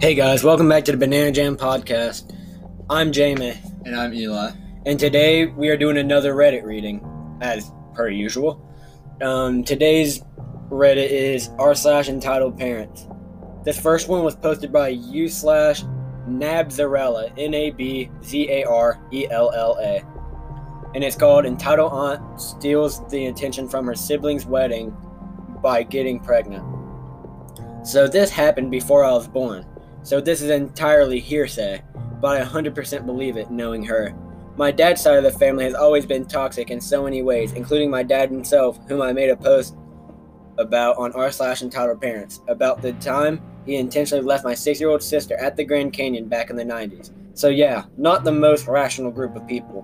Hey guys, welcome back to the Banana Jam podcast. I'm Jamie, And I'm Eli. and today we are doing another Reddit reading, as per usual. Um, today's Reddit is r slash entitled parents. This first one was posted by u slash Nabzarella, N A B Z A R E L L A, and it's called "Entitled Aunt Steals the Attention from Her Sibling's Wedding by Getting Pregnant." So this happened before I was born. So this is entirely hearsay, but I 100% believe it knowing her. My dad's side of the family has always been toxic in so many ways, including my dad himself, whom I made a post about on r slash entitled parents about the time he intentionally left my six year old sister at the Grand Canyon back in the 90s. So yeah, not the most rational group of people.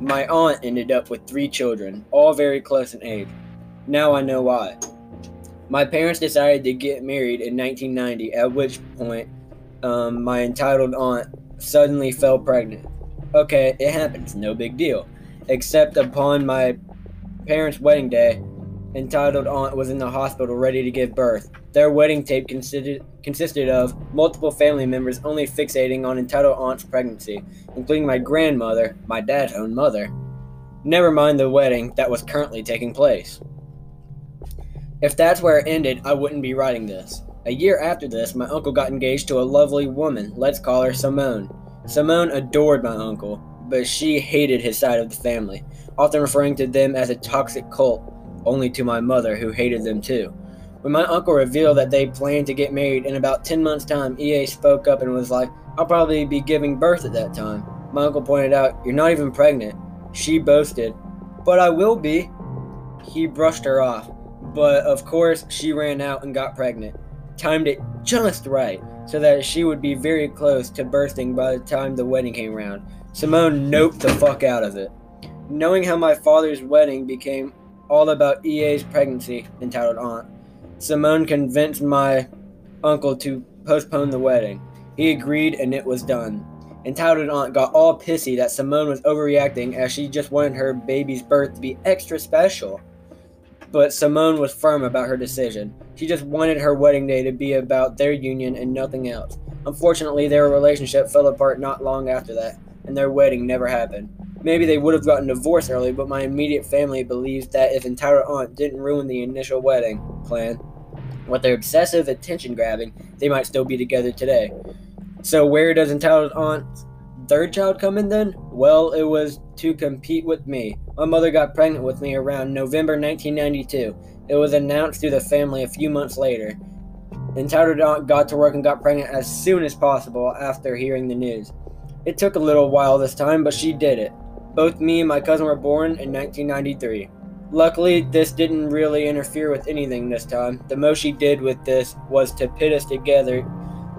My aunt ended up with three children, all very close in age. Now I know why. My parents decided to get married in 1990, at which point um, my entitled aunt suddenly fell pregnant. Okay, it happens, no big deal. Except upon my parents' wedding day, entitled aunt was in the hospital ready to give birth. Their wedding tape consisted consisted of multiple family members only fixating on entitled aunt's pregnancy, including my grandmother, my dad's own mother. Never mind the wedding that was currently taking place. If that's where it ended, I wouldn't be writing this. A year after this, my uncle got engaged to a lovely woman. Let's call her Simone. Simone adored my uncle, but she hated his side of the family, often referring to them as a toxic cult, only to my mother, who hated them too. When my uncle revealed that they planned to get married in about 10 months' time, EA spoke up and was like, I'll probably be giving birth at that time. My uncle pointed out, You're not even pregnant. She boasted, But I will be. He brushed her off, but of course, she ran out and got pregnant timed it just right so that she would be very close to bursting by the time the wedding came around. Simone noped the fuck out of it. Knowing how my father's wedding became all about EA's pregnancy, entitled Aunt, Simone convinced my uncle to postpone the wedding. He agreed and it was done. Entitled Aunt got all pissy that Simone was overreacting as she just wanted her baby's birth to be extra special. But Simone was firm about her decision. She just wanted her wedding day to be about their union and nothing else. Unfortunately, their relationship fell apart not long after that, and their wedding never happened. Maybe they would have gotten divorced early, but my immediate family believes that if entitled aunt didn't ruin the initial wedding plan with their obsessive attention grabbing, they might still be together today. So where does entitled aunt's third child come in then? Well, it was to compete with me. My mother got pregnant with me around November 1992. It was announced to the family a few months later. Entitled aunt got to work and got pregnant as soon as possible after hearing the news. It took a little while this time, but she did it. Both me and my cousin were born in 1993. Luckily, this didn't really interfere with anything this time. The most she did with this was to pit us together,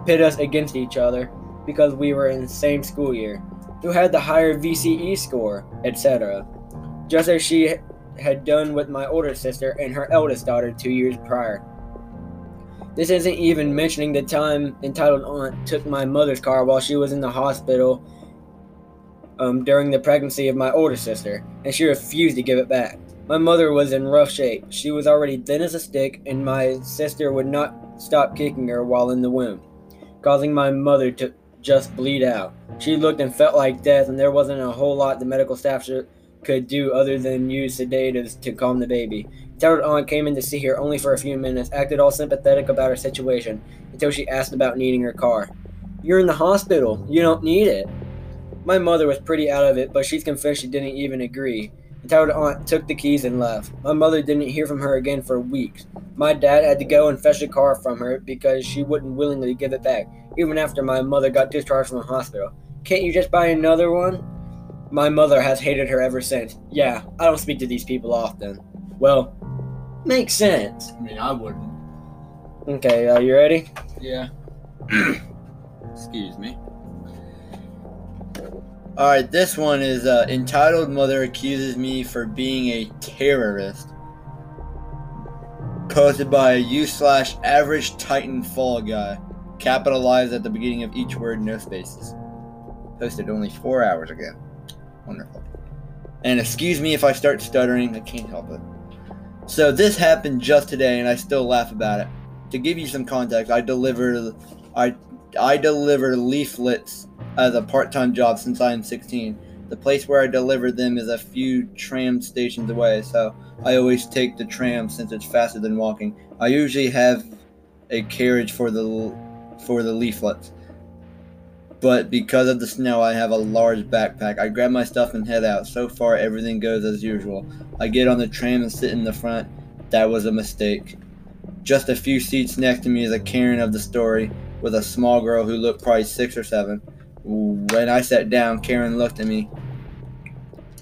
pit us against each other, because we were in the same school year, who had the higher VCE score, etc. Just as she had done with my older sister and her eldest daughter two years prior. This isn't even mentioning the time entitled aunt took my mother's car while she was in the hospital um, during the pregnancy of my older sister, and she refused to give it back. My mother was in rough shape. She was already thin as a stick, and my sister would not stop kicking her while in the womb, causing my mother to just bleed out. She looked and felt like death, and there wasn't a whole lot the medical staff should, could do other than use sedatives to calm the baby. Entitled aunt came in to see her only for a few minutes, acted all sympathetic about her situation, until she asked about needing her car. You're in the hospital. You don't need it. My mother was pretty out of it, but she's convinced she didn't even agree. Entitled aunt took the keys and left. My mother didn't hear from her again for weeks. My dad had to go and fetch the car from her because she wouldn't willingly give it back, even after my mother got discharged from the hospital. Can't you just buy another one? My mother has hated her ever since. Yeah, I don't speak to these people often. Well, makes sense. I mean, I wouldn't. Okay, uh, you ready? Yeah. Excuse me. Alright, this one is uh, entitled Mother Accuses Me for Being a Terrorist. Posted by u slash average Titan Fall Guy. Capitalized at the beginning of each word, no spaces. Posted only four hours ago. Wonderful. And excuse me if I start stuttering, I can't help it. So this happened just today, and I still laugh about it. To give you some context, I delivered, I I deliver leaflets as a part-time job since I am 16. The place where I deliver them is a few tram stations away, so I always take the tram since it's faster than walking. I usually have a carriage for the for the leaflets. But because of the snow, I have a large backpack. I grab my stuff and head out. So far, everything goes as usual. I get on the tram and sit in the front. That was a mistake. Just a few seats next to me is a Karen of the story with a small girl who looked probably six or seven. When I sat down, Karen looked at me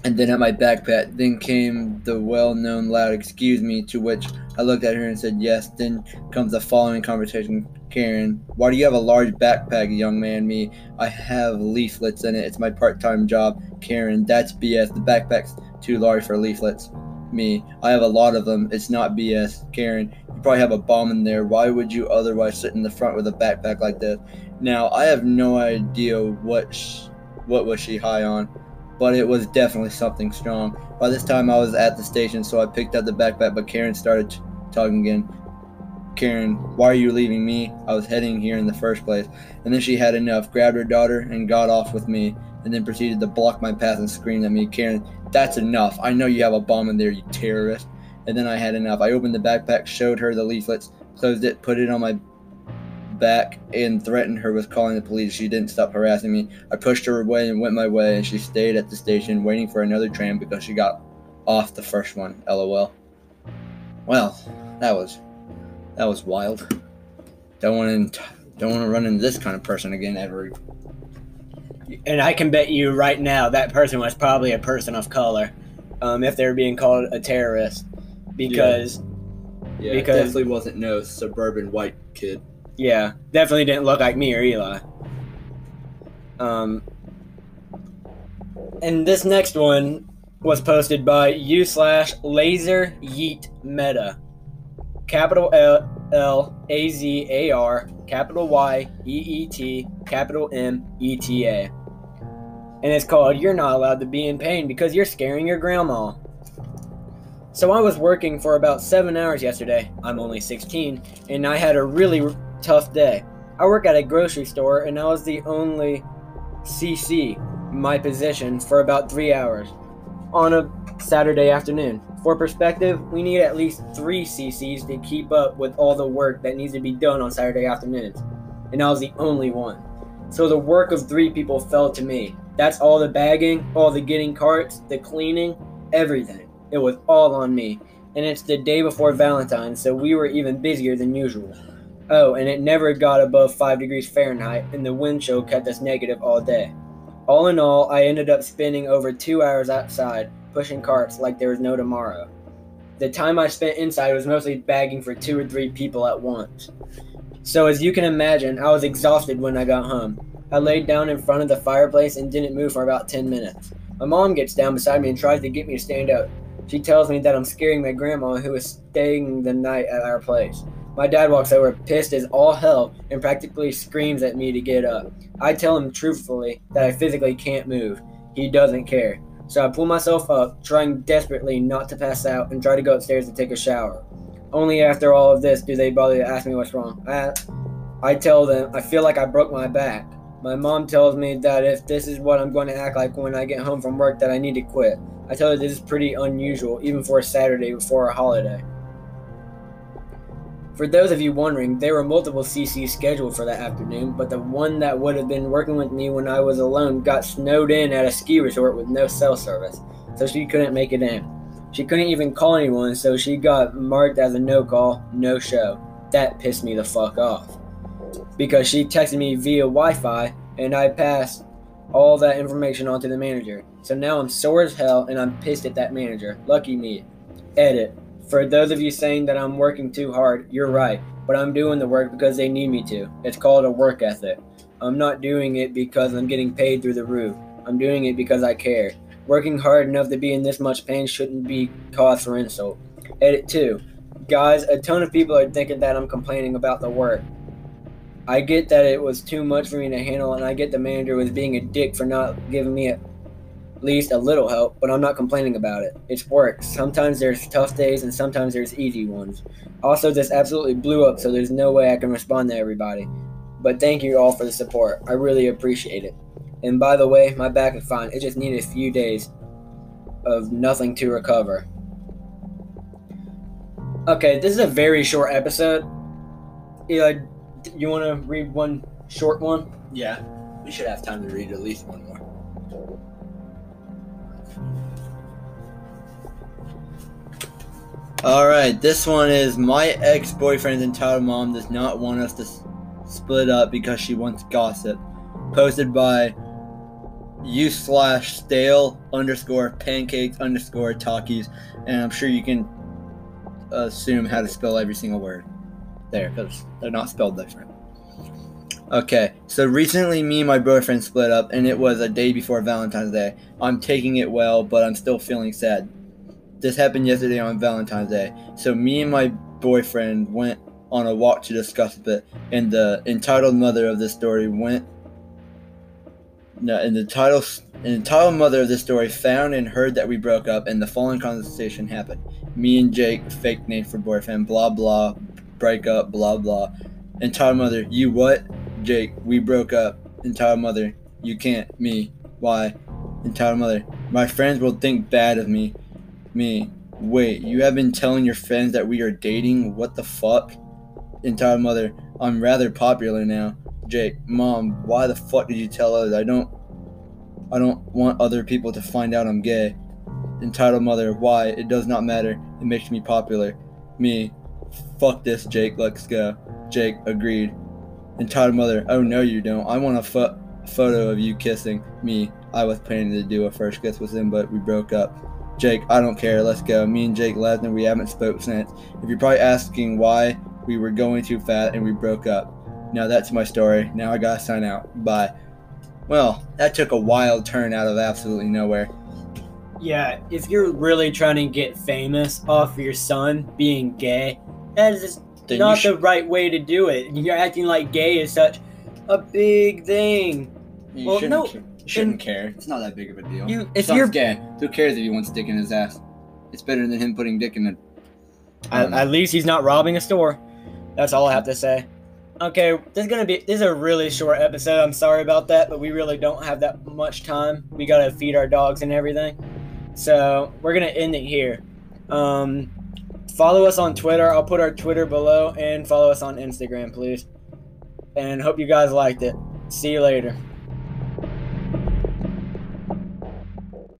and then at my backpack. Then came the well known loud excuse me, to which I looked at her and said yes. Then comes the following conversation Karen, why do you have a large backpack, young man? Me, I have leaflets in it. It's my part time job. Karen, that's BS. The backpack's too large for leaflets. Me, I have a lot of them. It's not BS. Karen, you probably have a bomb in there. Why would you otherwise sit in the front with a backpack like this? Now, I have no idea what sh- what was she high on, but it was definitely something strong. By this time, I was at the station, so I picked up the backpack, but Karen started t- talking again. Karen, why are you leaving me? I was heading here in the first place. And then she had enough, grabbed her daughter, and got off with me, and then proceeded to block my path and screamed at me. Karen, that's enough. I know you have a bomb in there, you terrorist. And then I had enough. I opened the backpack, showed her the leaflets, closed it, put it on my back, and threatened her with calling the police. She didn't stop harassing me. I pushed her away and went my way, and she stayed at the station waiting for another tram because she got off the first one. LOL. Well, that was that was wild. Don't want to don't want to run into this kind of person again ever. And I can bet you right now that person was probably a person of color, um, if they were being called a terrorist, because Yeah, Because- definitely wasn't no suburban white kid. yeah, definitely didn't look like me or Eli. Um, and this next one was posted by u slash laser yeet meta, capital L L A Z A R, capital Y E E T, capital M E T A. And it's called You're Not Allowed to Be in Pain Because You're Scaring Your Grandma. So I was working for about seven hours yesterday. I'm only 16, and I had a really tough day. I work at a grocery store, and I was the only CC in my position for about three hours on a Saturday afternoon. For perspective, we need at least three CCs to keep up with all the work that needs to be done on Saturday afternoons, and I was the only one. So the work of three people fell to me. That's all the bagging, all the getting carts, the cleaning, everything. It was all on me. And it's the day before Valentine's, so we were even busier than usual. Oh, and it never got above 5 degrees Fahrenheit, and the wind chill kept us negative all day. All in all, I ended up spending over two hours outside, pushing carts like there was no tomorrow. The time I spent inside was mostly bagging for two or three people at once. So, as you can imagine, I was exhausted when I got home. I laid down in front of the fireplace and didn't move for about 10 minutes. My mom gets down beside me and tries to get me to stand up. She tells me that I'm scaring my grandma who is staying the night at our place. My dad walks over, pissed as all hell, and practically screams at me to get up. I tell him truthfully that I physically can't move. He doesn't care. So I pull myself up, trying desperately not to pass out, and try to go upstairs to take a shower. Only after all of this do they bother to ask me what's wrong. I, I tell them I feel like I broke my back. My mom tells me that if this is what I'm going to act like when I get home from work, that I need to quit. I tell her this is pretty unusual, even for a Saturday before a holiday. For those of you wondering, there were multiple CCs scheduled for that afternoon, but the one that would have been working with me when I was alone got snowed in at a ski resort with no cell service, so she couldn't make it in. She couldn't even call anyone, so she got marked as a no call, no show. That pissed me the fuck off. Because she texted me via Wi Fi, and I passed all that information on to the manager. So now I'm sore as hell, and I'm pissed at that manager. Lucky me. Edit. For those of you saying that I'm working too hard, you're right, but I'm doing the work because they need me to. It's called a work ethic. I'm not doing it because I'm getting paid through the roof. I'm doing it because I care. Working hard enough to be in this much pain shouldn't be cause for insult. Edit 2. Guys, a ton of people are thinking that I'm complaining about the work. I get that it was too much for me to handle, and I get the manager was being a dick for not giving me at least a little help, but I'm not complaining about it. It's work. Sometimes there's tough days, and sometimes there's easy ones. Also, this absolutely blew up, so there's no way I can respond to everybody. But thank you all for the support. I really appreciate it. And by the way, my back is fine. It just needed a few days of nothing to recover. Okay, this is a very short episode. Eli, you want to read one short one? Yeah, we should have time to read at least one more. All right, this one is my ex-boyfriend's entitled mom does not want us to s- split up because she wants gossip. Posted by you slash stale underscore pancakes underscore talkies, and I'm sure you can assume how to spell every single word there because they're not spelled different. Okay, so recently me and my boyfriend split up, and it was a day before Valentine's Day. I'm taking it well, but I'm still feeling sad. This happened yesterday on Valentine's Day. So me and my boyfriend went on a walk to discuss it, and the entitled mother of this story went. No, and the title, and the entitled mother of this story found and heard that we broke up, and the following conversation happened. Me and Jake, fake name for boyfriend, blah blah, break up, blah blah. Entitled mother, you what? Jake, we broke up. Entitled mother, you can't. Me, why? Entitled mother, my friends will think bad of me. Me, wait, you have been telling your friends that we are dating? What the fuck? Entitled mother, I'm rather popular now. Jake, mom, why the fuck did you tell us? I don't, I don't want other people to find out I'm gay. Entitled mother, why? It does not matter. It makes me popular. Me, fuck this, Jake. Let's go. Jake agreed. Entitled mother, oh no, you don't. I want a fo- photo of you kissing me. I was planning to do a first kiss with him, but we broke up. Jake, I don't care. Let's go. Me and Jake Lesnar, we haven't spoke since. If you're probably asking why we were going too fast and we broke up. Now that's my story. Now I gotta sign out. Bye. Well, that took a wild turn out of absolutely nowhere. Yeah, if you're really trying to get famous off your son being gay, that is just not should- the right way to do it. You're acting like gay is such a big thing. You Well, no, shouldn't and- care. It's not that big of a deal. You, if Son's you're gay, who cares if he wants dick in his ass? It's better than him putting dick in don't At, at least he's not robbing a store. That's all I have to say. Okay, this is gonna be this is a really short episode. I'm sorry about that, but we really don't have that much time. We gotta feed our dogs and everything, so we're gonna end it here. Um, follow us on Twitter. I'll put our Twitter below, and follow us on Instagram, please. And hope you guys liked it. See you later.